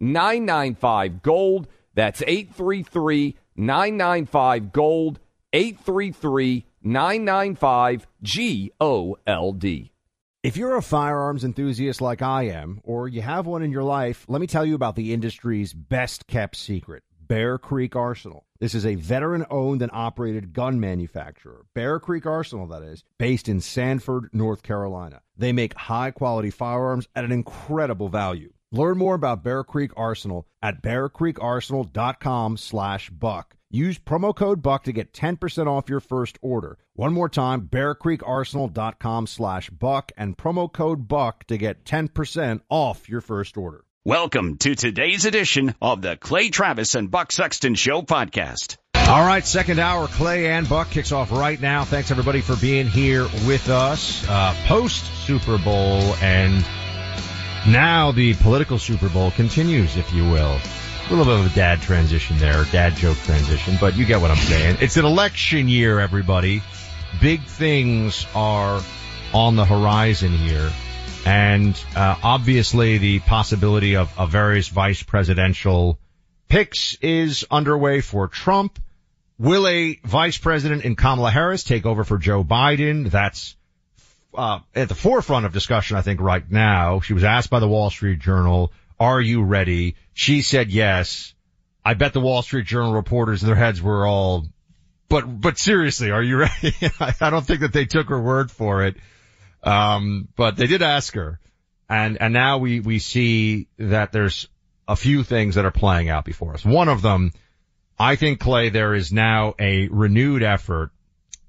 995 Gold. That's 833 995 Gold. 833 995 G O L D. If you're a firearms enthusiast like I am, or you have one in your life, let me tell you about the industry's best kept secret Bear Creek Arsenal. This is a veteran owned and operated gun manufacturer, Bear Creek Arsenal, that is, based in Sanford, North Carolina. They make high quality firearms at an incredible value. Learn more about Bear Creek Arsenal at bearcreekarsenal.com slash buck. Use promo code BUCK to get 10% off your first order. One more time, bearcreekarsenal.com slash buck and promo code BUCK to get 10% off your first order. Welcome to today's edition of the Clay Travis and Buck Sexton Show podcast. All right, second hour, Clay and Buck kicks off right now. Thanks everybody for being here with us. Uh, post Super Bowl and now the political Super Bowl continues, if you will. A little bit of a dad transition there, dad joke transition, but you get what I'm saying. It's an election year, everybody. Big things are on the horizon here. And uh, obviously, the possibility of, of various vice presidential picks is underway for Trump. Will a vice president in Kamala Harris take over for Joe Biden? That's uh, at the forefront of discussion, I think, right now. She was asked by the Wall Street Journal, "Are you ready?" She said yes. I bet the Wall Street Journal reporters, their heads were all, but but seriously, are you ready? I don't think that they took her word for it. Um, but they did ask her. And, and now we, we see that there's a few things that are playing out before us. One of them, I think, Clay, there is now a renewed effort.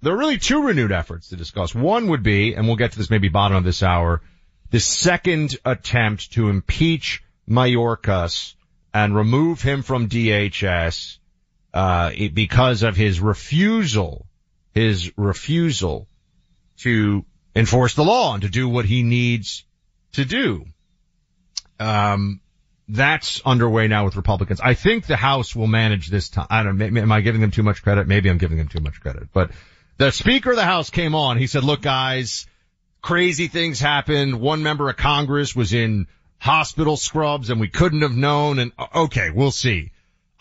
There are really two renewed efforts to discuss. One would be, and we'll get to this maybe bottom of this hour, the second attempt to impeach Mayorkas and remove him from DHS, uh, because of his refusal, his refusal to enforce the law and to do what he needs to do. Um, that's underway now with Republicans. I think the House will manage this time. I don't. Am I giving them too much credit? Maybe I'm giving them too much credit, but the Speaker of the House came on. He said, look guys, crazy things happened. One member of Congress was in hospital scrubs and we couldn't have known. And okay, we'll see.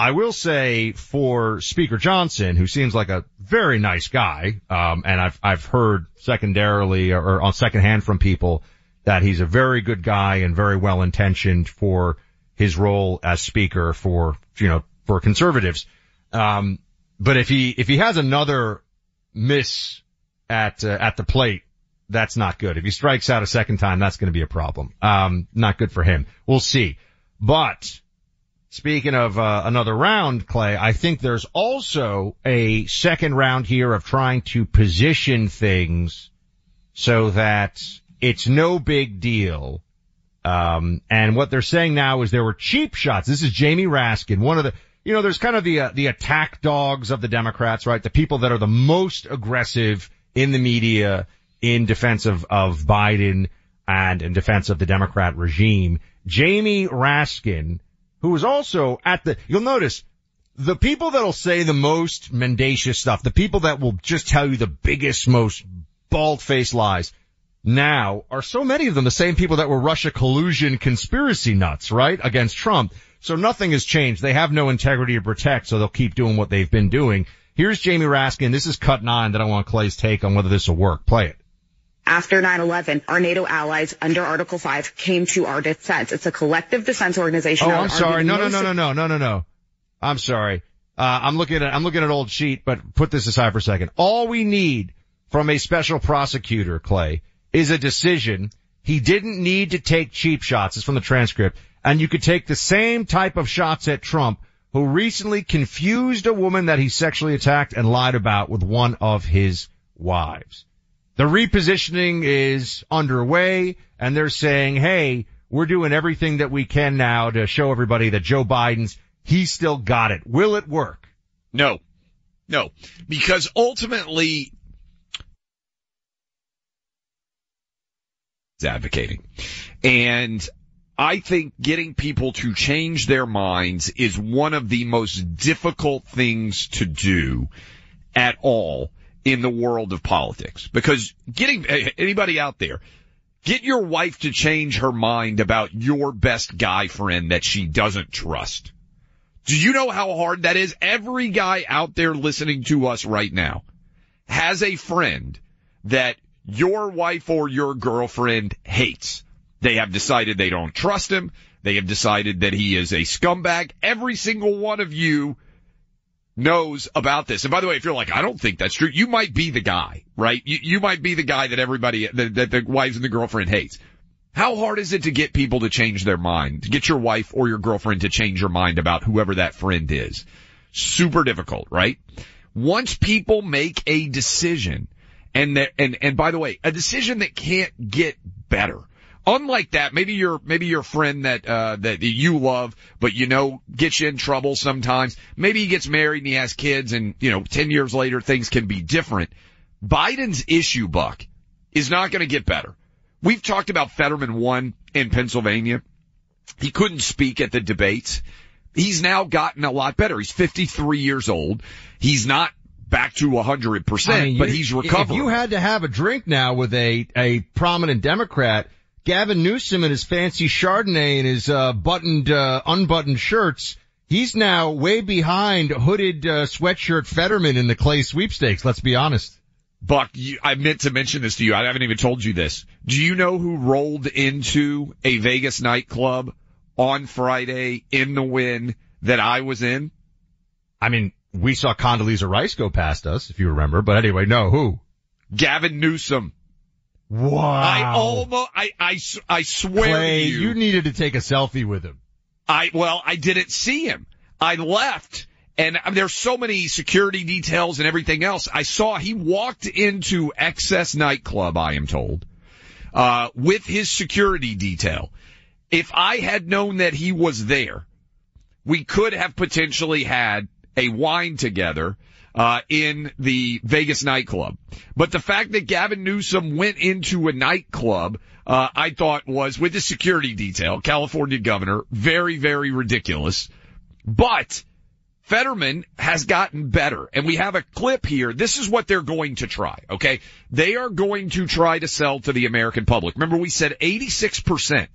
I will say for Speaker Johnson, who seems like a very nice guy, um, and I've I've heard secondarily or, or on secondhand from people that he's a very good guy and very well intentioned for his role as Speaker for you know for conservatives. Um, but if he if he has another miss at uh, at the plate, that's not good. If he strikes out a second time, that's going to be a problem. Um, not good for him. We'll see. But Speaking of uh, another round, Clay, I think there's also a second round here of trying to position things so that it's no big deal. Um, and what they're saying now is there were cheap shots. This is Jamie Raskin, one of the, you know, there's kind of the uh, the attack dogs of the Democrats, right? The people that are the most aggressive in the media in defense of of Biden and in defense of the Democrat regime. Jamie Raskin who is also at the, you'll notice, the people that'll say the most mendacious stuff, the people that will just tell you the biggest, most bald-faced lies, now are so many of them the same people that were Russia collusion conspiracy nuts, right? Against Trump. So nothing has changed. They have no integrity to protect, so they'll keep doing what they've been doing. Here's Jamie Raskin. This is cut nine that I want Clay's take on whether this will work. Play it. After 9-11, our NATO allies under Article 5 came to our defense. It's a collective defense organization. Oh, I'm sorry. No, no, no, no, no, no, no, no. I'm sorry. Uh, I'm looking at, I'm looking at old sheet, but put this aside for a second. All we need from a special prosecutor, Clay, is a decision. He didn't need to take cheap shots. It's from the transcript. And you could take the same type of shots at Trump, who recently confused a woman that he sexually attacked and lied about with one of his wives. The repositioning is underway and they're saying, hey, we're doing everything that we can now to show everybody that Joe Biden's, he's still got it. Will it work? No. No. Because ultimately, advocating. And I think getting people to change their minds is one of the most difficult things to do at all in the world of politics. Because getting eh, anybody out there, get your wife to change her mind about your best guy friend that she doesn't trust. Do you know how hard that is? Every guy out there listening to us right now has a friend that your wife or your girlfriend hates. They have decided they don't trust him. They have decided that he is a scumbag. Every single one of you knows about this. And by the way, if you're like, I don't think that's true, you might be the guy, right? You, you might be the guy that everybody, that, that the wives and the girlfriend hates. How hard is it to get people to change their mind? To get your wife or your girlfriend to change your mind about whoever that friend is? Super difficult, right? Once people make a decision, and that, and, and by the way, a decision that can't get better. Unlike that, maybe your, maybe your friend that, uh, that you love, but you know, gets you in trouble sometimes. Maybe he gets married and he has kids and, you know, 10 years later things can be different. Biden's issue, Buck, is not going to get better. We've talked about Fetterman one in Pennsylvania. He couldn't speak at the debates. He's now gotten a lot better. He's 53 years old. He's not back to 100%, I mean, but he's recovering. If you had to have a drink now with a, a prominent Democrat, Gavin Newsom and his fancy Chardonnay and his, uh, buttoned, uh, unbuttoned shirts, he's now way behind hooded, uh, sweatshirt Fetterman in the Clay sweepstakes, let's be honest. Buck, you, I meant to mention this to you. I haven't even told you this. Do you know who rolled into a Vegas nightclub on Friday in the Wynn that I was in? I mean, we saw Condoleezza Rice go past us, if you remember. But anyway, no, who? Gavin Newsom. Wow. I almost, I, I, I swear Clay, you, you needed to take a selfie with him. I, well, I didn't see him. I left and I mean, there's so many security details and everything else. I saw he walked into XS nightclub, I am told, uh, with his security detail. If I had known that he was there, we could have potentially had a wine together uh, in the Vegas nightclub. But the fact that Gavin Newsom went into a nightclub, uh, I thought was with the security detail, California governor, very, very ridiculous. But Fetterman has gotten better and we have a clip here. This is what they're going to try. Okay. They are going to try to sell to the American public. Remember we said 86%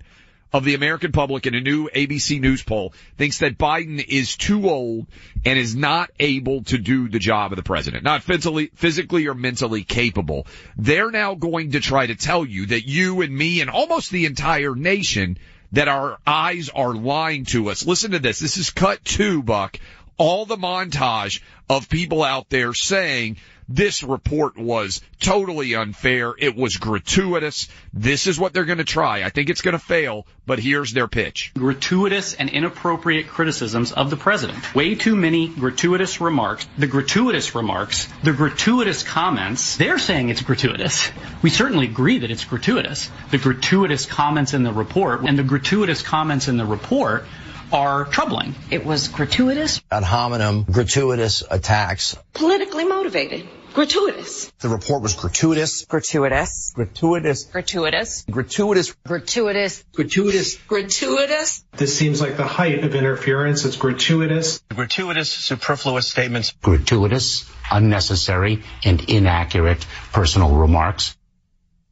of the American public in a new ABC News poll thinks that Biden is too old and is not able to do the job of the president, not physically, physically or mentally capable. They're now going to try to tell you that you and me and almost the entire nation that our eyes are lying to us. Listen to this. This is cut two, Buck. All the montage of people out there saying this report was totally unfair. It was gratuitous. This is what they're going to try. I think it's going to fail, but here's their pitch. Gratuitous and inappropriate criticisms of the president. Way too many gratuitous remarks. The gratuitous remarks, the gratuitous comments, they're saying it's gratuitous. We certainly agree that it's gratuitous. The gratuitous comments in the report and the gratuitous comments in the report are troubling. It was gratuitous. Ad hominem, gratuitous attacks. Politically motivated. Gratuitous. The report was gratuitous. Gratuitous. Gratuitous. Gratuitous. Gratuitous. Gratuitous. Gratuitous. Gratuitous. This seems like the height of interference. It's gratuitous. Gratuitous, superfluous statements. Gratuitous, unnecessary, and inaccurate personal remarks.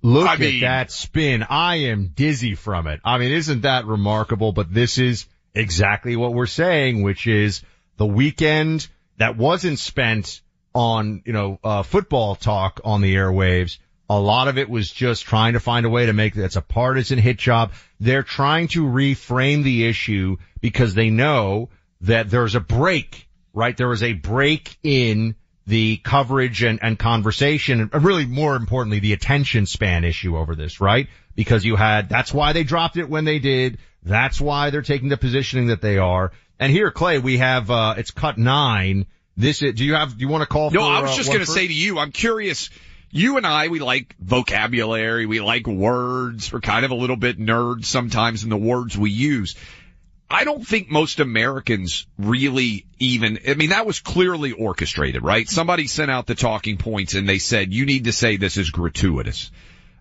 Look I at mean- that spin. I am dizzy from it. I mean, isn't that remarkable? But this is exactly what we're saying, which is the weekend that wasn't spent on, you know, uh, football talk on the airwaves. A lot of it was just trying to find a way to make that's a partisan hit job. They're trying to reframe the issue because they know that there's a break, right? There is a break in the coverage and, and conversation, and really more importantly, the attention span issue over this, right? Because you had, that's why they dropped it when they did. That's why they're taking the positioning that they are. And here, Clay, we have, uh, it's cut nine. This is, do you have, do you want to call No, for, I was uh, just going to say to you, I'm curious. You and I, we like vocabulary, we like words. We're kind of a little bit nerds sometimes in the words we use. I don't think most Americans really even, I mean, that was clearly orchestrated, right? Somebody sent out the talking points and they said, you need to say this is gratuitous.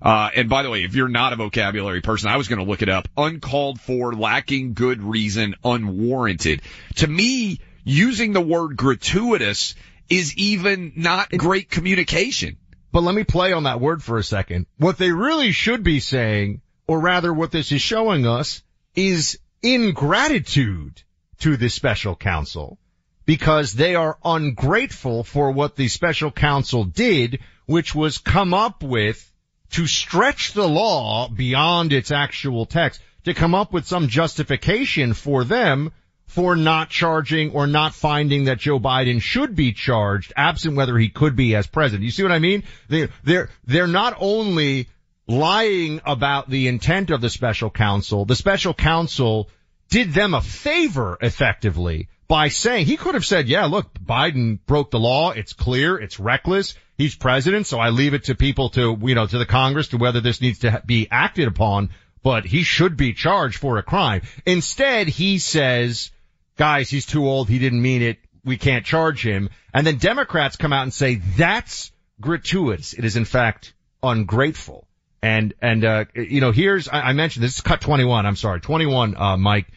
Uh, and by the way, if you're not a vocabulary person, I was going to look it up. Uncalled for, lacking good reason, unwarranted. To me, using the word gratuitous is even not great communication. But let me play on that word for a second. What they really should be saying, or rather what this is showing us, is ingratitude to the special counsel because they are ungrateful for what the special counsel did, which was come up with to stretch the law beyond its actual text, to come up with some justification for them for not charging or not finding that Joe Biden should be charged, absent whether he could be as president. You see what I mean? They, they're, they're not only lying about the intent of the special counsel, the special counsel did them a favor effectively by saying he could have said, yeah, look, Biden broke the law. It's clear. It's reckless. He's president. So I leave it to people to, you know, to the Congress to whether this needs to be acted upon, but he should be charged for a crime. Instead, he says, guys, he's too old. He didn't mean it. We can't charge him. And then Democrats come out and say that's gratuitous. It is in fact ungrateful. And, and, uh, you know, here's, I, I mentioned this is cut 21. I'm sorry. 21, uh, Mike.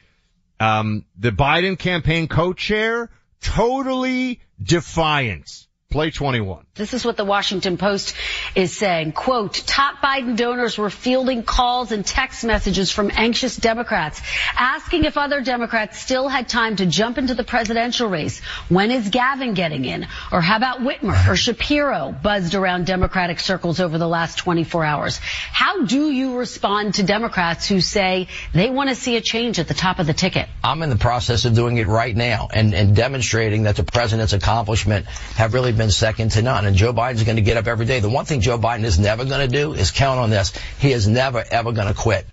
Um, the Biden campaign co-chair, totally defiant. Play 21. This is what the Washington Post is saying. Quote, top Biden donors were fielding calls and text messages from anxious Democrats asking if other Democrats still had time to jump into the presidential race. When is Gavin getting in? Or how about Whitmer or Shapiro buzzed around Democratic circles over the last 24 hours? How do you respond to Democrats who say they want to see a change at the top of the ticket? I'm in the process of doing it right now and, and demonstrating that the president's accomplishment have really been second to none. And Joe Biden's going to get up every day. The one thing Joe Biden is never going to do is count on this. He is never, ever going to quit.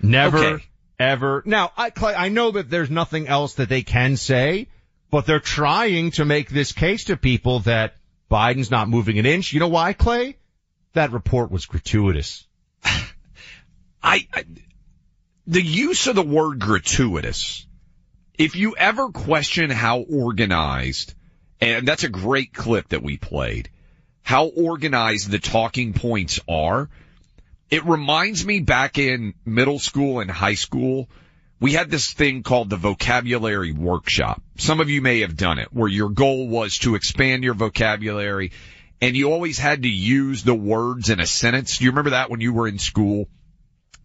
Never, Okay. ever. Now, I, Clay, I know that there's nothing else that they can say, but they're trying to make this case to people that Biden's not moving an inch. You know why, Clay? That report was gratuitous. I, I the use of the word gratuitous. If you ever question how organized, and that's a great clip that we played, how organized the talking points are, it reminds me back in middle school and high school, we had this thing called the vocabulary workshop. Some of you may have done it where your goal was to expand your vocabulary and you always had to use the words in a sentence. Do you remember that when you were in school?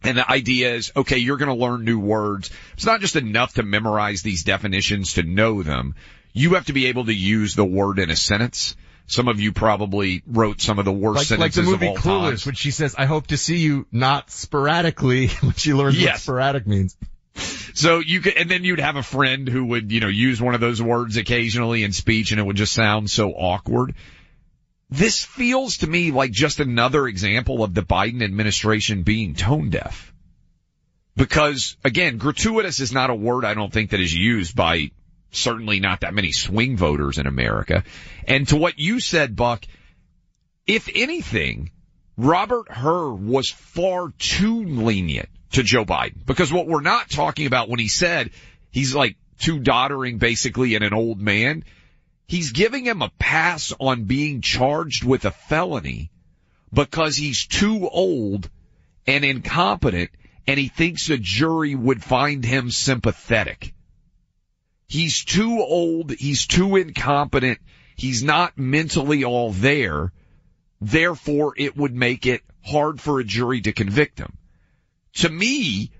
And the idea is, okay, you're going to learn new words. It's not just enough to memorize these definitions to know them. You have to be able to use the word in a sentence. Some of you probably wrote some of the worst Like, like the movie of all Clueless, time. when she says, I hope to see you not sporadically, when she learns what sporadic means. So you could, and then you'd have a friend who would, you know, use one of those words occasionally in speech and it would just sound so awkward. This feels to me like just another example of the Biden administration being tone deaf. Because again, gratuitous is not a word I don't think that is used by certainly not that many swing voters in America. And to what you said, Buck, if anything, Robert Hur was far too lenient to Joe Biden because what we're not talking about when he said he's like too doddering basically and an old man, he's giving him a pass on being charged with a felony because he's too old and incompetent and he thinks a jury would find him sympathetic. He's too old. He's too incompetent. He's not mentally all there. Therefore, it would make it hard for a jury to convict him. To me,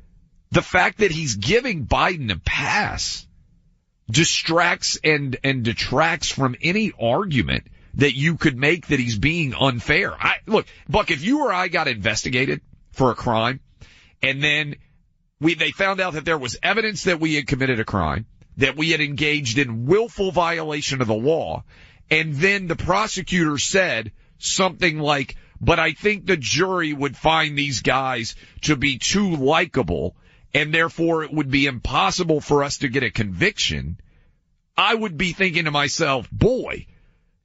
the fact that he's giving Biden a pass distracts and, and detracts from any argument that you could make that he's being unfair. I, look, Buck, if you or I got investigated for a crime and then we, they found out that there was evidence that we had committed a crime, that we had engaged in willful violation of the law, and then the prosecutor said something like, but I think the jury would find these guys to be too likable and therefore it would be impossible for us to get a conviction. I would be thinking to myself, boy,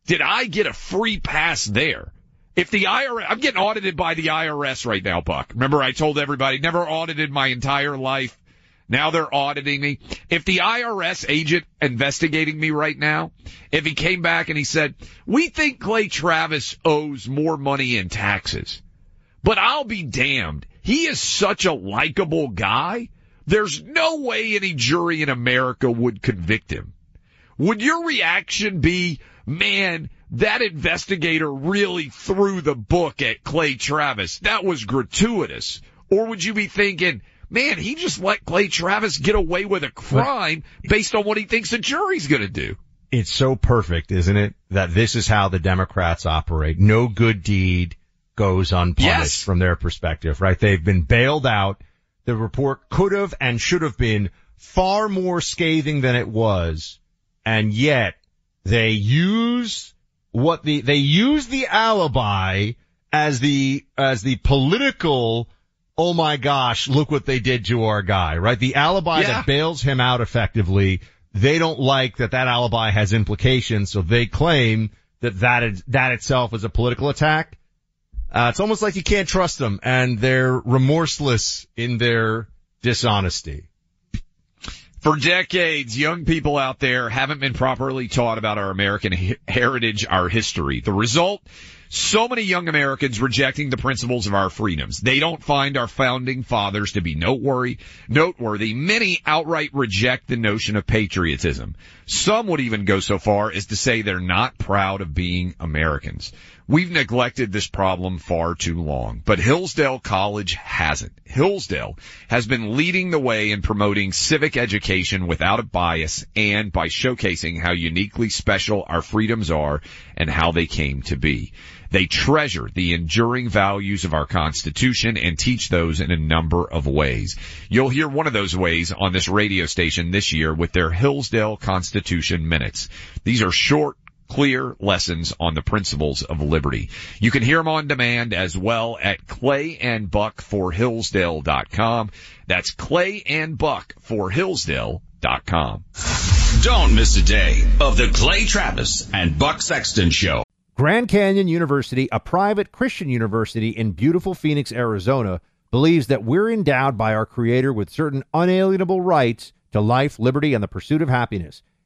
did I get a free pass there? If the IRS, I'm getting audited by the IRS right now, Buck. Remember I told everybody never audited my entire life. Now they're auditing me. If the IRS agent investigating me right now, if he came back and he said, we think Clay Travis owes more money in taxes, but I'll be damned. He is such a likable guy. There's no way any jury in America would convict him. Would your reaction be, man, that investigator really threw the book at Clay Travis? That was gratuitous. Or would you be thinking, man, he just let Clay Travis get away with a crime based on what he thinks the jury's going to do? It's so perfect, isn't it? That this is how the Democrats operate. No good deed goes unpunished Yes. from their perspective, right? They've been bailed out. The report could have and should have been far more scathing than it was. And yet they use what the, they use the alibi as the, as the political, oh my gosh, look what they did to our guy, right? The alibi Yeah. that bails him out effectively. They don't like that that alibi has implications, so they claim that that, is, that itself is a political attack. Uh, it's almost like you can't trust them and they're remorseless in their dishonesty. For decades, young people out there haven't been properly taught about our American heritage, our history. The result? So many young Americans rejecting the principles of our freedoms. They don't find our founding fathers to be noteworthy, noteworthy. Many outright reject the notion of patriotism. Some would even go so far as to say they're not proud of being Americans. We've neglected this problem far too long, but Hillsdale College hasn't. Hillsdale has been leading the way in promoting civic education without a bias and by showcasing how uniquely special our freedoms are and how they came to be. They treasure the enduring values of our Constitution and teach those in a number of ways. You'll hear one of those ways on this radio station this year with their Hillsdale Constitution Minutes. These are short, clear lessons on the principles of liberty. You can hear them on demand as well at Clay and Buck for Hillsdale.com. That's Clay and Buck for Hillsdale.com. Don't miss a day of the Clay Travis and Buck Sexton Show. Grand Canyon University, a private Christian university in beautiful Phoenix, Arizona, believes that we're endowed by our Creator with certain unalienable rights to life, liberty, and the pursuit of happiness.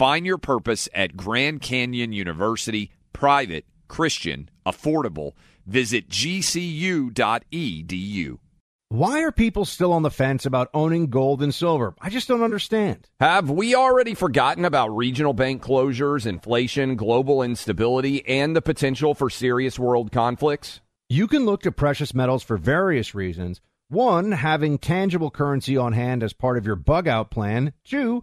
Find your purpose at Grand Canyon University, private, Christian, affordable. Visit gcu.edu. Why are people still on the fence about owning gold and silver? I just don't understand. Have we already forgotten about regional bank closures, inflation, global instability, and the potential for serious world conflicts? You can look to precious metals for various reasons. One, having tangible currency on hand as part of your bug out plan. Two,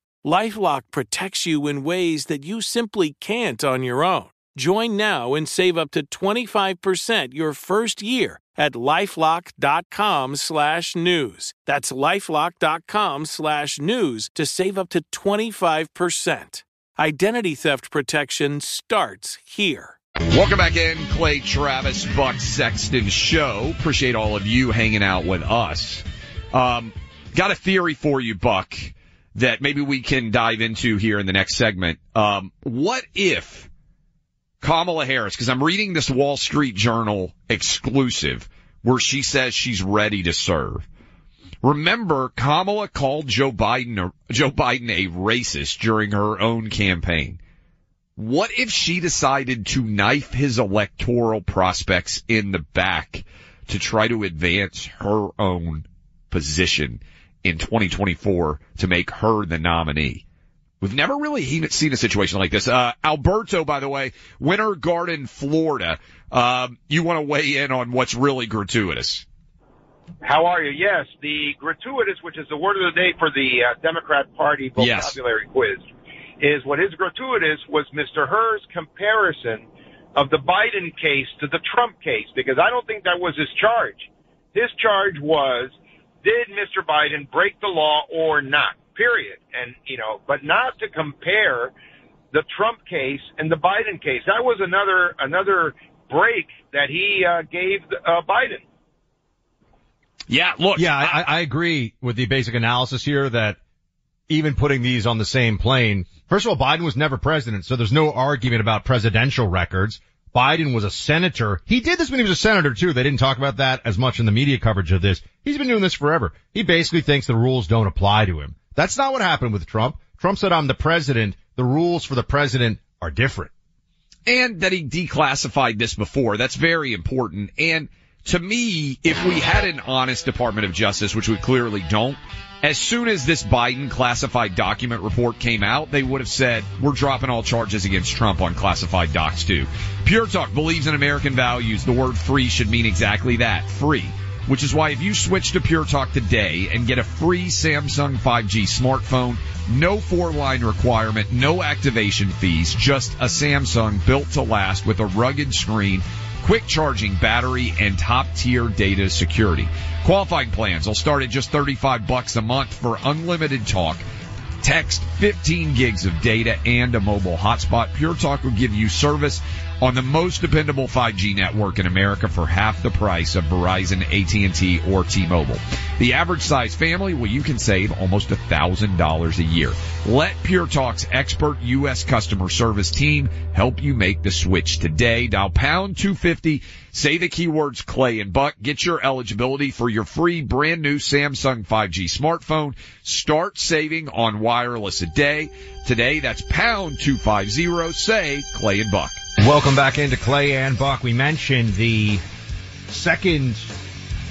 Lifelock protects you in ways that you simply can't on your own. Join now and save up to 25% your first year at lifelock.com slash news. That's lifelock.com slash news to save up to 25%. Identity theft protection starts here. Welcome back in, Clay Travis, Buck Sexton Show. Appreciate all of you hanging out with us. Um, got a theory for you, Buck that maybe we can dive into here in the next segment. Um, what if Kamala Harris, because I'm reading this Wall Street Journal exclusive where she says she's ready to serve. Remember, Kamala called Joe Biden Joe Biden a racist during her own campaign. What if she decided to knife his electoral prospects in the back to try to advance her own position? In 2024 to make her the nominee. We've never really seen a situation like this. Uh, Alberto, by the way, Winter Garden, Florida. Um, you want to weigh in on what's really gratuitous? How are you? Yes, the gratuitous, which is the word of the day for the uh, Democrat Party vocabulary yes. quiz, is what is gratuitous was Mr. Hur's comparison of the Biden case to the Trump case, because I don't think that was his charge. His charge was did Mr. Biden break the law or not? Period. And, you know, but not to compare the Trump case and the Biden case. That was another, another break that he uh, gave uh, Biden. Yeah, look. Yeah, I, I agree with the basic analysis here that even putting these on the same plane, first of all, Biden was never president, so there's no argument about presidential records. Biden was a senator. He did this when he was a senator too. They didn't talk about that as much in the media coverage of this. He's been doing this forever. He basically thinks the rules don't apply to him. That's not what happened with Trump. Trump said, I'm the president. The rules for the president are different. And that he declassified this before. That's very important. And to me, if we had an honest Department of Justice, which we clearly don't, as soon as this Biden classified document report came out, they would have said, we're dropping all charges against Trump on classified docs too. Pure Talk believes in American values. The word free should mean exactly that, free. Which is why if you switch to Pure Talk today and get a free Samsung 5G smartphone, no four line requirement, no activation fees, just a Samsung built to last with a rugged screen quick charging battery, and top tier data security. Qualifying plans will start at just 35 bucks a month for unlimited talk, text, 15 gigs of data, and a mobile hotspot. Pure Talk will give you service on the most dependable 5G network in America for half the price of Verizon, AT&T, or T-Mobile. The average size family, well, you can save almost $1,000 a year. Let Pure Talk's expert U.S. customer service team help you make the switch today. Dial pound 250, say the keywords Clay and Buck, get your eligibility for your free brand new Samsung 5G smartphone. Start saving on wireless a day. Today, that's pound 250, say Clay and Buck. Welcome back into Clay and Buck. We mentioned the second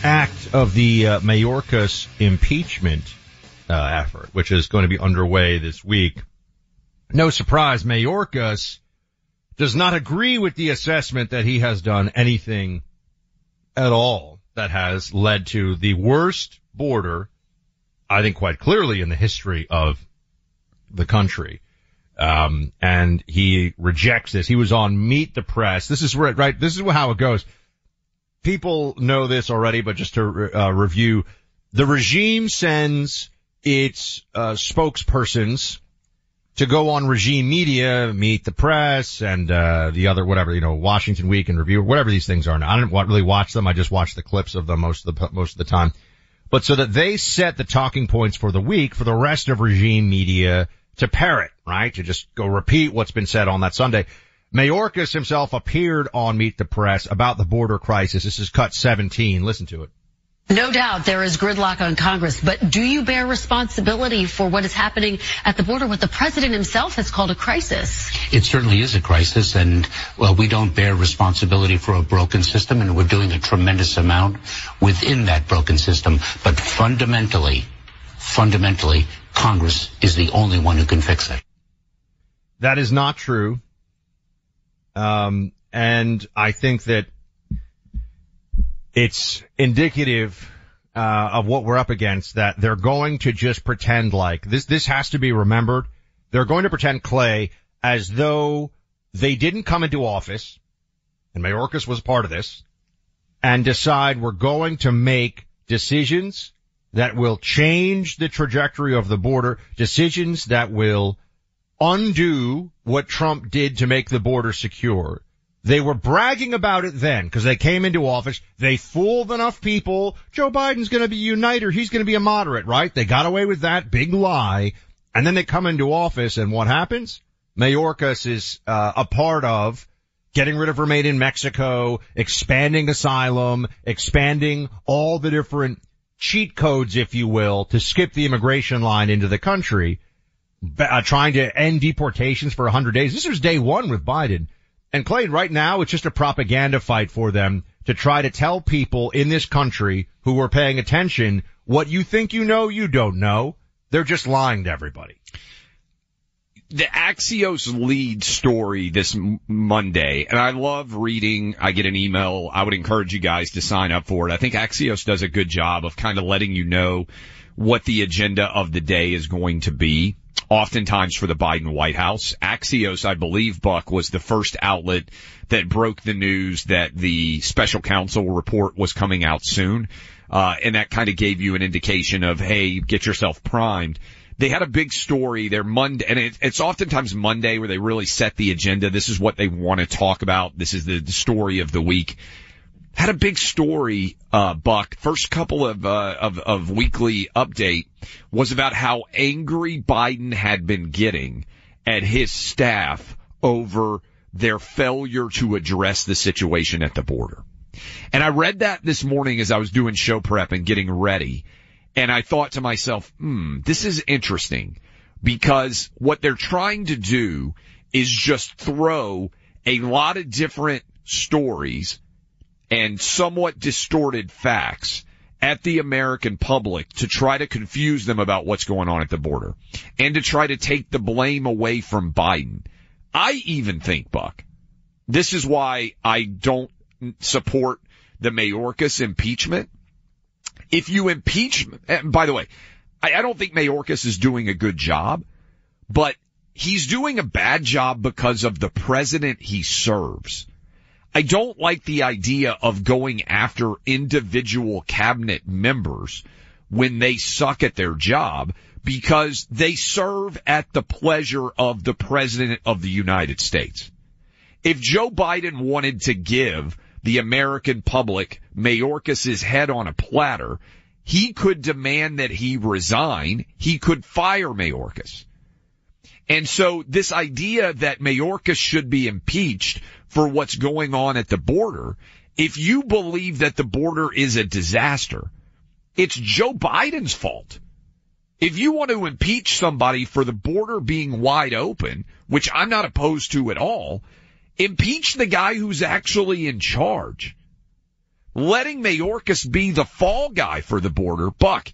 act of the uh, Mayorkas impeachment uh, effort, which is going to be underway this week. No surprise, Mayorkas does not agree with the assessment that he has done anything at all that has led to the worst border, I think quite clearly in the history of the country. Um, and he rejects this. He was on Meet the Press. This is where, it right, this is how it goes. People know this already, but just to uh, review, the regime sends its uh, spokespersons to go on regime media, meet the press, and uh, the other whatever you know, Washington Week and Review, whatever these things are. Now, I don't really watch them. I just watch the clips of them most of the most of the time. But so that they set the talking points for the week for the rest of regime media to parrot, right? To just go repeat what's been said on that Sunday. Mayorkas himself appeared on Meet the Press about the border crisis. This is cut 17. Listen to it. No doubt there is gridlock on Congress, but do you bear responsibility for what is happening at the border, what the president himself has called a crisis? It certainly is a crisis, and well, we don't bear responsibility for a broken system, and we're doing a tremendous amount within that broken system. But fundamentally, fundamentally, Congress is the only one who can fix it. That is not true. Um, and I think that it's indicative uh, of what we're up against that they're going to just pretend like this. This has to be remembered. They're going to pretend Clay as though they didn't come into office, and Mayorkas was part of this, and decide we're going to make decisions that will change the trajectory of the border, decisions that will undo what Trump did to make the border secure. They were bragging about it then because they came into office. They fooled enough people. Joe Biden's going to be a uniter. He's going to be a moderate, right? They got away with that big lie. And then they come into office and what happens? Mayorkas is uh, a part of getting rid of Remain in Mexico, expanding asylum, expanding all the different cheat codes, if you will, to skip the immigration line into the country, uh, trying to end deportations for 100 days. This was day one with Biden. And Clay, right now, it's just a propaganda fight for them to try to tell people in this country who are paying attention what you think you know, you don't know. They're just lying to everybody. The Axios lead story this Monday, and I love reading. I get an email. I would encourage you guys to sign up for it. I think Axios does a good job of kind of letting you know what the agenda of the day is going to be oftentimes for the Biden White House. Axios, I believe, Buck, was the first outlet that broke the news that the special counsel report was coming out soon. Uh, and that kind of gave you an indication of, hey, get yourself primed. They had a big story there Monday, and it, it's oftentimes Monday where they really set the agenda. This is what they want to talk about. This is the, the story of the week had a big story, uh, Buck. First couple of, uh, of, of weekly update was about how angry Biden had been getting at his staff over their failure to address the situation at the border. And I read that this morning as I was doing show prep and getting ready. And I thought to myself, hmm, this is interesting because what they're trying to do is just throw a lot of different stories and somewhat distorted facts at the American public to try to confuse them about what's going on at the border and to try to take the blame away from Biden. I even think, Buck, this is why I don't support the Mayorkas impeachment. If you impeach, and by the way, I, I don't think Mayorkas is doing a good job, but he's doing a bad job because of the president he serves. I don't like the idea of going after individual cabinet members when they suck at their job because they serve at the pleasure of the president of the United States. If Joe Biden wanted to give the American public Mayorkas' head on a platter, he could demand that he resign. He could fire Mayorkas. And so this idea that Mayorkas should be impeached for what's going on at the border, if you believe that the border is a disaster, it's Joe Biden's fault. If you want to impeach somebody for the border being wide open, which I'm not opposed to at all, impeach the guy who's actually in charge. Letting Mayorkas be the fall guy for the border, Buck,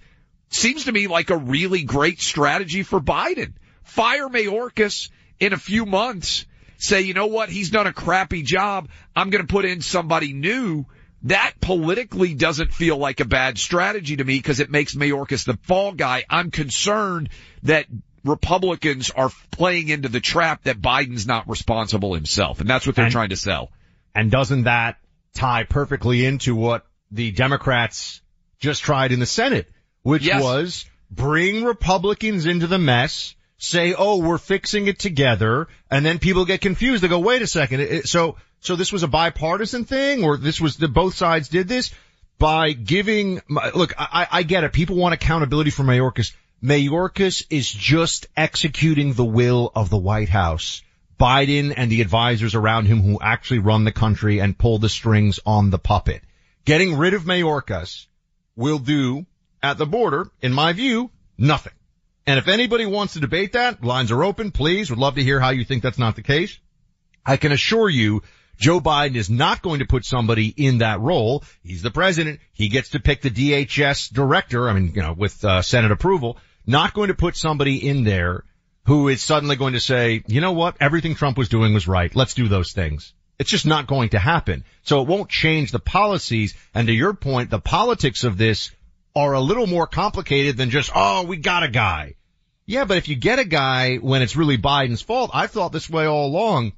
seems to me like a really great strategy for Biden. Fire Mayorkas in a few months say, you know what, he's done a crappy job. I'm going to put in somebody new. That politically doesn't feel like a bad strategy to me because it makes Mayorkas the fall guy. I'm concerned that Republicans are playing into the trap that Biden's not responsible himself. And that's what they're And- trying to sell. And doesn't that tie perfectly into what the Democrats just tried in the Senate, which Yes. was bring Republicans into the mess, say, oh, we're fixing it together, and then people get confused. They go, wait a second. It- so, so this was a bipartisan thing, or this was the both sides did this by giving. Look, I, I get it. People want accountability for Mayorkas. Mayorkas is just executing the will of the White House. Biden and the advisors around him who actually run the country and pull the strings on the puppet. Getting rid of Mayorkas will do at the border, in my view, nothing. And if anybody wants to debate that, lines are open, please. Would love to hear how you think that's not the case. I can assure you, Joe Biden is not going to put somebody in that role. He's the president. He gets to pick the DHS director. I mean, you know, with uh, Senate approval, not going to put somebody in there who is suddenly going to say, you know what? Everything Trump was doing was right. Let's do those things. It's just not going to happen. So it won't change the policies. And to your point, the politics of this are a little more complicated than just, oh, we got a guy. Yeah, but if you get a guy when it's really Biden's fault, I've thought this way all along.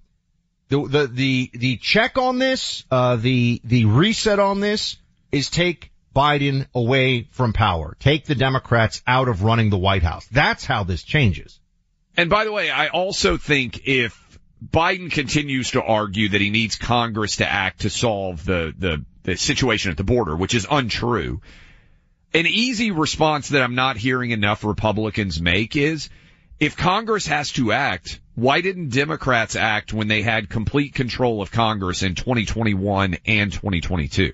The, the, the, the check on this, uh, the, the reset on this is take Biden away from power. Take the Democrats out of running the White House. That's how this changes. And by the way, I also think if Biden continues to argue that he needs Congress to act to solve the, the, the situation at the border, which is untrue, an easy response that I'm not hearing enough Republicans make is if Congress has to act, why didn't Democrats act when they had complete control of Congress in 2021 and 2022?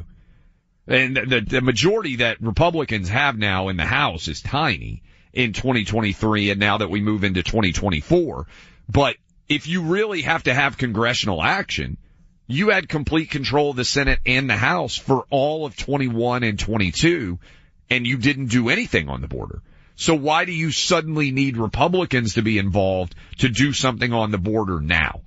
And the, the majority that Republicans have now in the House is tiny in 2023 and now that we move into 2024. But if you really have to have congressional action, you had complete control of the Senate and the House for all of 21 and 22 and you didn't do anything on the border. So why do you suddenly need Republicans to be involved to do something on the border now?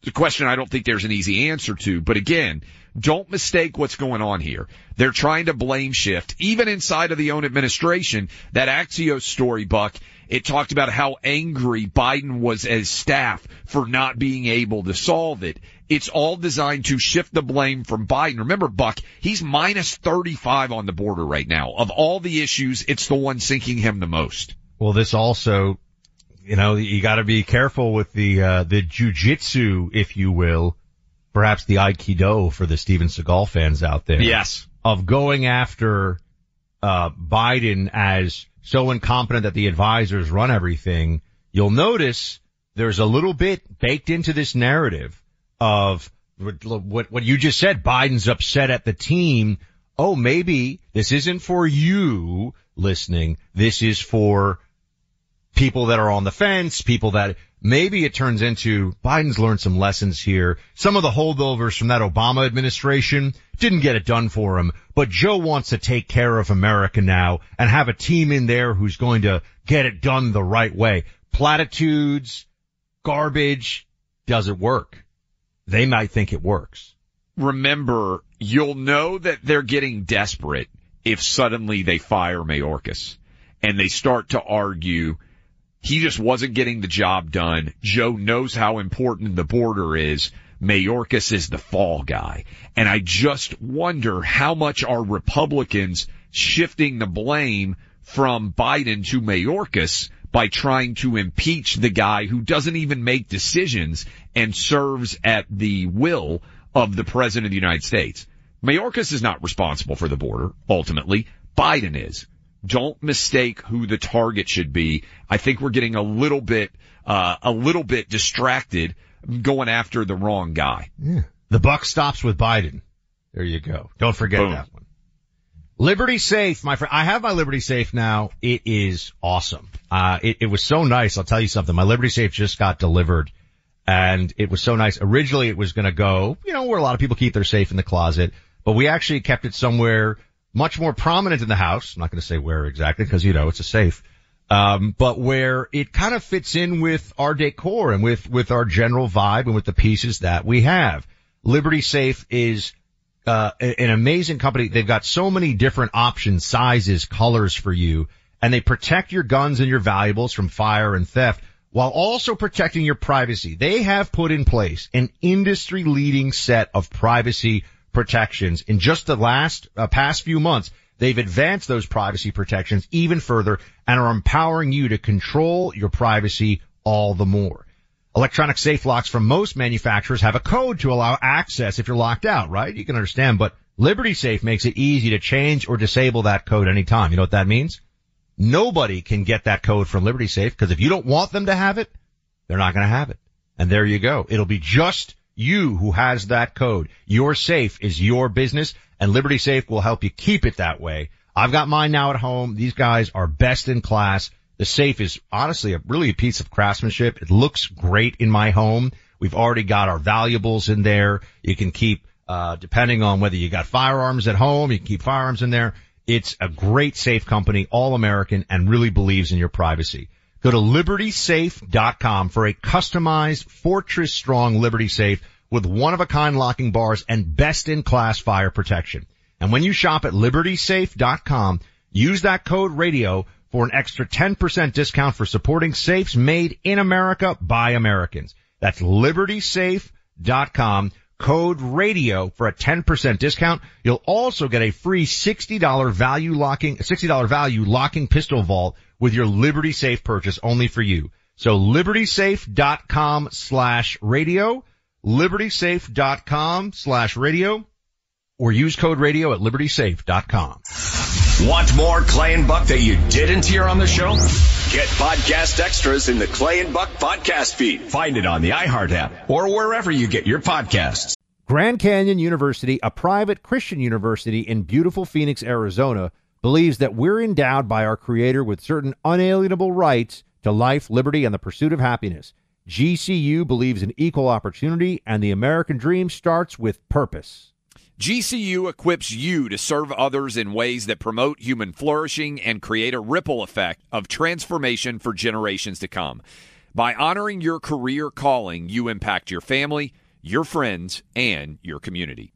It's a question I don't think there's an easy answer to, but again, don't mistake what's going on here. They're trying to blame shift, even inside of the own administration. That Axios story, Buck, it talked about how angry Biden was as staff for not being able to solve it. It's all designed to shift the blame from Biden. Remember, Buck, he's minus 35 on the border right now. Of all the issues, it's the one sinking him the most. Well, this also, you know, you got to be careful with the uh, the jujitsu, if you will, perhaps the aikido for the Steven Seagal fans out there. Yes. Of going after uh, Biden as so incompetent that the advisors run everything. You'll notice there's a little bit baked into this narrative of what, what, what you just said. Biden's upset at the team. Oh, maybe this isn't for you listening. This is for people that are on the fence, people that maybe it turns into Biden's learned some lessons here. Some of the holdovers from that Obama administration didn't get it done for him, but Joe wants to take care of America now and have a team in there who's going to get it done the right way. Platitudes, garbage, doesn't work. They might think it works. remember, you'll know that they're getting desperate if suddenly they fire Mayorkas and they start to argue he just wasn't getting the job done. Joe knows how important the border is. Mayorkas is the fall guy. And I just wonder how much are Republicans shifting the blame from Biden to Mayorkas by trying to impeach the guy who doesn't even make decisions and serves at the will of the President of the United States. Mayorkas is not responsible for the border, ultimately. Biden is. Don't mistake who the target should be. I think we're getting a little bit, uh, a little bit distracted going after the wrong guy. Yeah. The buck stops with Biden. There you go. Don't forget Boom. that one. Liberty Safe, my friend. I have my Liberty Safe now. It is awesome. Uh, it, it was so nice. I'll tell you something. My Liberty Safe just got delivered and it was so nice. Originally it was going to go, you know, where a lot of people keep their safe in the closet, but we actually kept it somewhere much more prominent in the house. I'm not going to say where exactly because, you know, it's a safe, Um, but where it kind of fits in with our decor and with, with our general vibe and with the pieces that we have. Liberty Safe is, uh, an amazing company. They've got so many different options, sizes, colors for you, and they protect your guns and your valuables from fire and theft while also protecting your privacy. They have put in place an industry leading set of privacy protections in just the last, uh, past few months. They've advanced those privacy protections even further and are empowering you to control your privacy all the more. Electronic safe locks from most manufacturers have a code to allow access if you're locked out, right? You can understand, but Liberty Safe makes it easy to change or disable that code anytime. You know what that means? Nobody can get that code from Liberty Safe because if you don't want them to have it, they're not going to have it. And there you go. It'll be just you who has that code. Your safe is your business and Liberty Safe will help you keep it that way. I've got mine now at home. These guys are best in class. The safe is honestly a really a piece of craftsmanship. It looks great in my home. We've already got our valuables in there. You can keep, uh, depending on whether you got firearms at home, you can keep firearms in there. It's a great safe company, all American and really believes in your privacy. Go to libertysafe.com for a customized fortress strong Liberty safe with one of a kind locking bars and best in class fire protection. And when you shop at libertysafe.com, use that code radio for an extra 10% discount for supporting safes made in America by Americans. That's libertysafe.com code radio for a 10% discount. You'll also get a free $60 value locking, $60 value locking pistol vault with your Liberty Safe purchase only for you. So libertysafe.com slash radio libertysafe.com slash radio or use code radio at libertysafe.com. Want more Clay and Buck that you didn't hear on the show? Get podcast extras in the Clay and Buck podcast feed. Find it on the iHeart app or wherever you get your podcasts. Grand Canyon University, a private Christian university in beautiful Phoenix, Arizona, believes that we're endowed by our Creator with certain unalienable rights to life, liberty, and the pursuit of happiness. GCU believes in equal opportunity, and the American dream starts with purpose. GCU equips you to serve others in ways that promote human flourishing and create a ripple effect of transformation for generations to come. By honoring your career calling, you impact your family, your friends, and your community.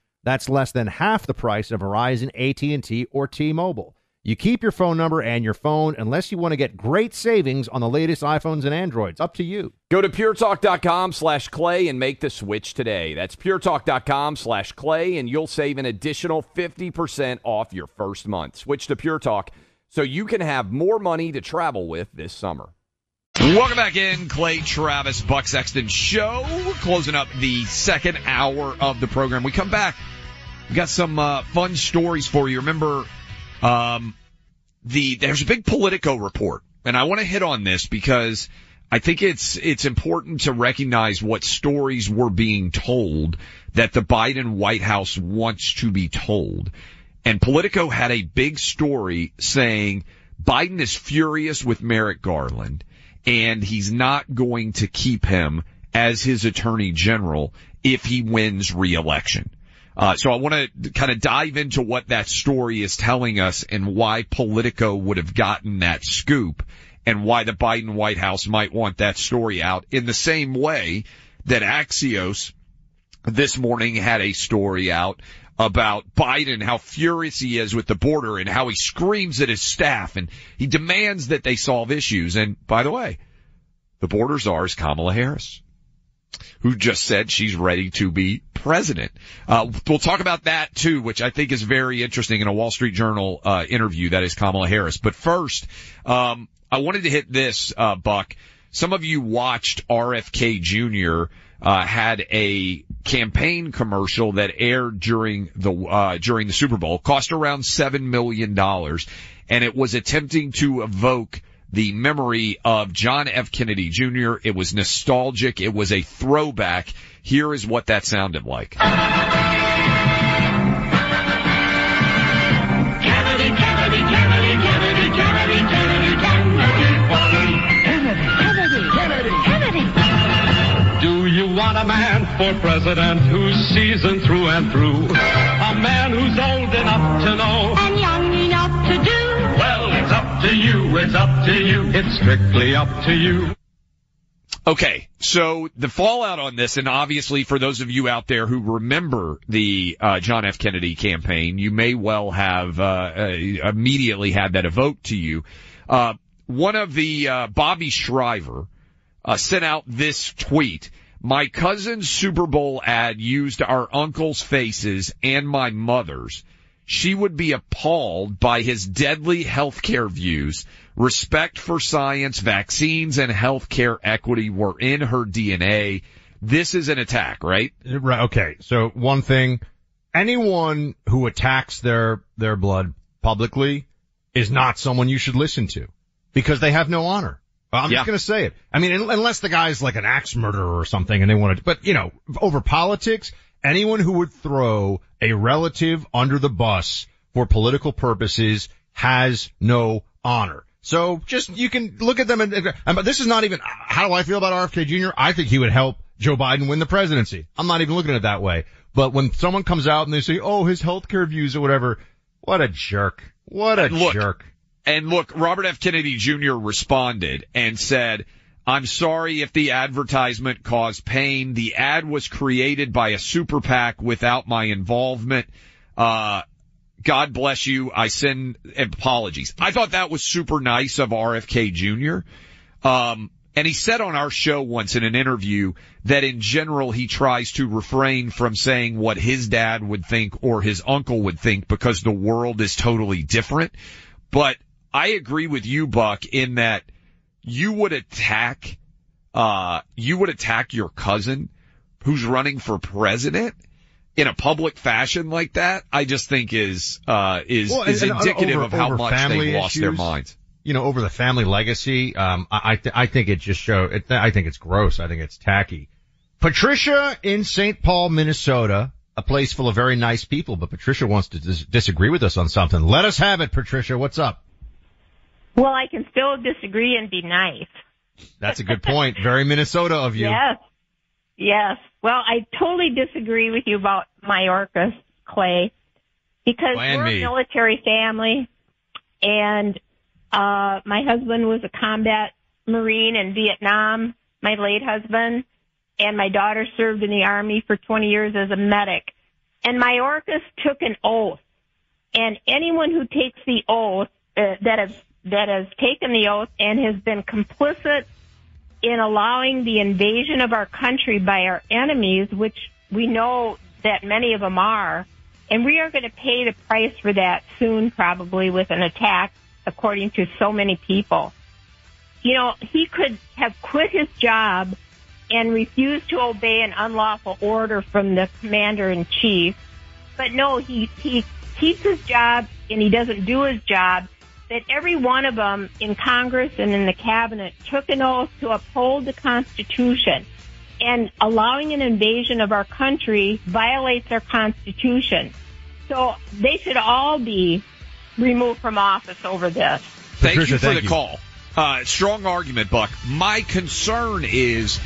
That's less than half the price of Verizon, AT&T, or T-Mobile. You keep your phone number and your phone unless you want to get great savings on the latest iPhones and Androids. Up to you. Go to puretalk.com slash clay and make the switch today. That's puretalk.com slash clay, and you'll save an additional 50% off your first month. Switch to Pure Talk so you can have more money to travel with this summer. Welcome back in, Clay Travis, Buck Sexton Show. We're closing up the second hour of the program. We come back. Got some uh, fun stories for you. Remember, um, the there's a big Politico report, and I want to hit on this because I think it's it's important to recognize what stories were being told that the Biden White House wants to be told. And Politico had a big story saying Biden is furious with Merrick Garland and he's not going to keep him as his attorney general if he wins re-election. Uh, so I want to kind of dive into what that story is telling us and why Politico would have gotten that scoop and why the Biden White House might want that story out in the same way that Axios this morning had a story out about Biden, how furious he is with the border and how he screams at his staff and he demands that they solve issues. And by the way, the border czar is Kamala Harris who just said she's ready to be president. Uh, we'll talk about that too, which I think is very interesting in a Wall Street Journal uh, interview. That is Kamala Harris. But first, um, I wanted to hit this, uh, Buck. Some of you watched RFK Jr. Uh, had a campaign commercial that aired during the uh, during the Super Bowl, cost around seven million dollars, and it was attempting to evoke the memory of John F. Kennedy Jr. It was nostalgic. It was a throwback. Here is what that sounded like. want a man for president who's seasoned through and through. A man who's old enough to know you. It's up to you. It's strictly up to you. Okay, so the fallout on this, and obviously for those of you out there who remember the uh, John F. Kennedy campaign, you may well have uh, uh, immediately had that evoked to you. Uh, one of the uh, Bobby Shriver uh, sent out this tweet. My cousin's Super Bowl ad used our uncle's faces and my mother's. She would be appalled by his deadly healthcare views. Respect for science, vaccines, and healthcare equity were in her DNA. This is an attack, right? Right. Okay. So one thing, anyone who attacks their, their blood publicly is not someone you should listen to because they have no honor. I'm Yeah. just going to say it. I mean, unless the guy's like an axe murderer or something and they want to, but you know, over politics, anyone who would throw a relative under the bus for political purposes has no honor. So just, you can look at them and, but this is not even, how do I feel about RFK Jr.? I think he would help Joe Biden win the presidency. I'm not even looking at it that way. But when someone comes out and they say, oh, his healthcare views or whatever, what a jerk. What a Look, jerk. And look, Robert F. Kennedy Jr. responded and said, I'm sorry if the advertisement caused pain. The ad was created by a super PAC without my involvement. Uh, God bless you. I send apologies. I thought that was super nice of RFK Jr. Um, and he said on our show once in an interview that in general he tries to refrain from saying what his dad would think or his uncle would think because the world is totally different. But I agree with you, Buck, in that you would attack, uh, you would attack your cousin who's running for president in a public fashion like that. I just think is, uh, is, Well, is indicative over- of how much they've lost their minds. You know, over the family legacy, um, I, I, th- I think it just show, it, I think it's gross. I think it's tacky. Patricia in St. Paul, Minnesota, a place full of very nice people, but Patricia wants to dis- disagree with us on something. Let us have it, Patricia. What's up? Well, I can still disagree and be nice. That's a good point. Very Minnesota of you. Yes. Yes. Well, I totally disagree with you about Mayorkas, Clay, because And we're me. a military family and, uh, my husband was a combat Marine in Vietnam, my late husband, and my daughter served in the Army for 20 years as a medic. And Mayorkas took an oath. And anyone who takes the oath, uh, that has, that has taken the oath and has been complicit in allowing the invasion of our country by our enemies, which we know that many of them are, and we are going to pay the price for that soon, probably with an attack, according to so many people. You know, he could have quit his job and refused to obey an unlawful order from the commander in chief. But no, he, he keeps his job and he doesn't do his job. That every one of them in Congress and in the cabinet took an oath to uphold the Constitution. And allowing an invasion of our country violates our Constitution. So they should all be removed from office over this. Thank Patricia, you for thank the you. call. Uh, strong argument, Buck. My concern is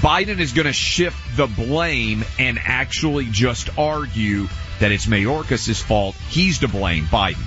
Biden is going to shift the blame and actually just argue that it's Mayorkas' fault. He's to blame, Biden.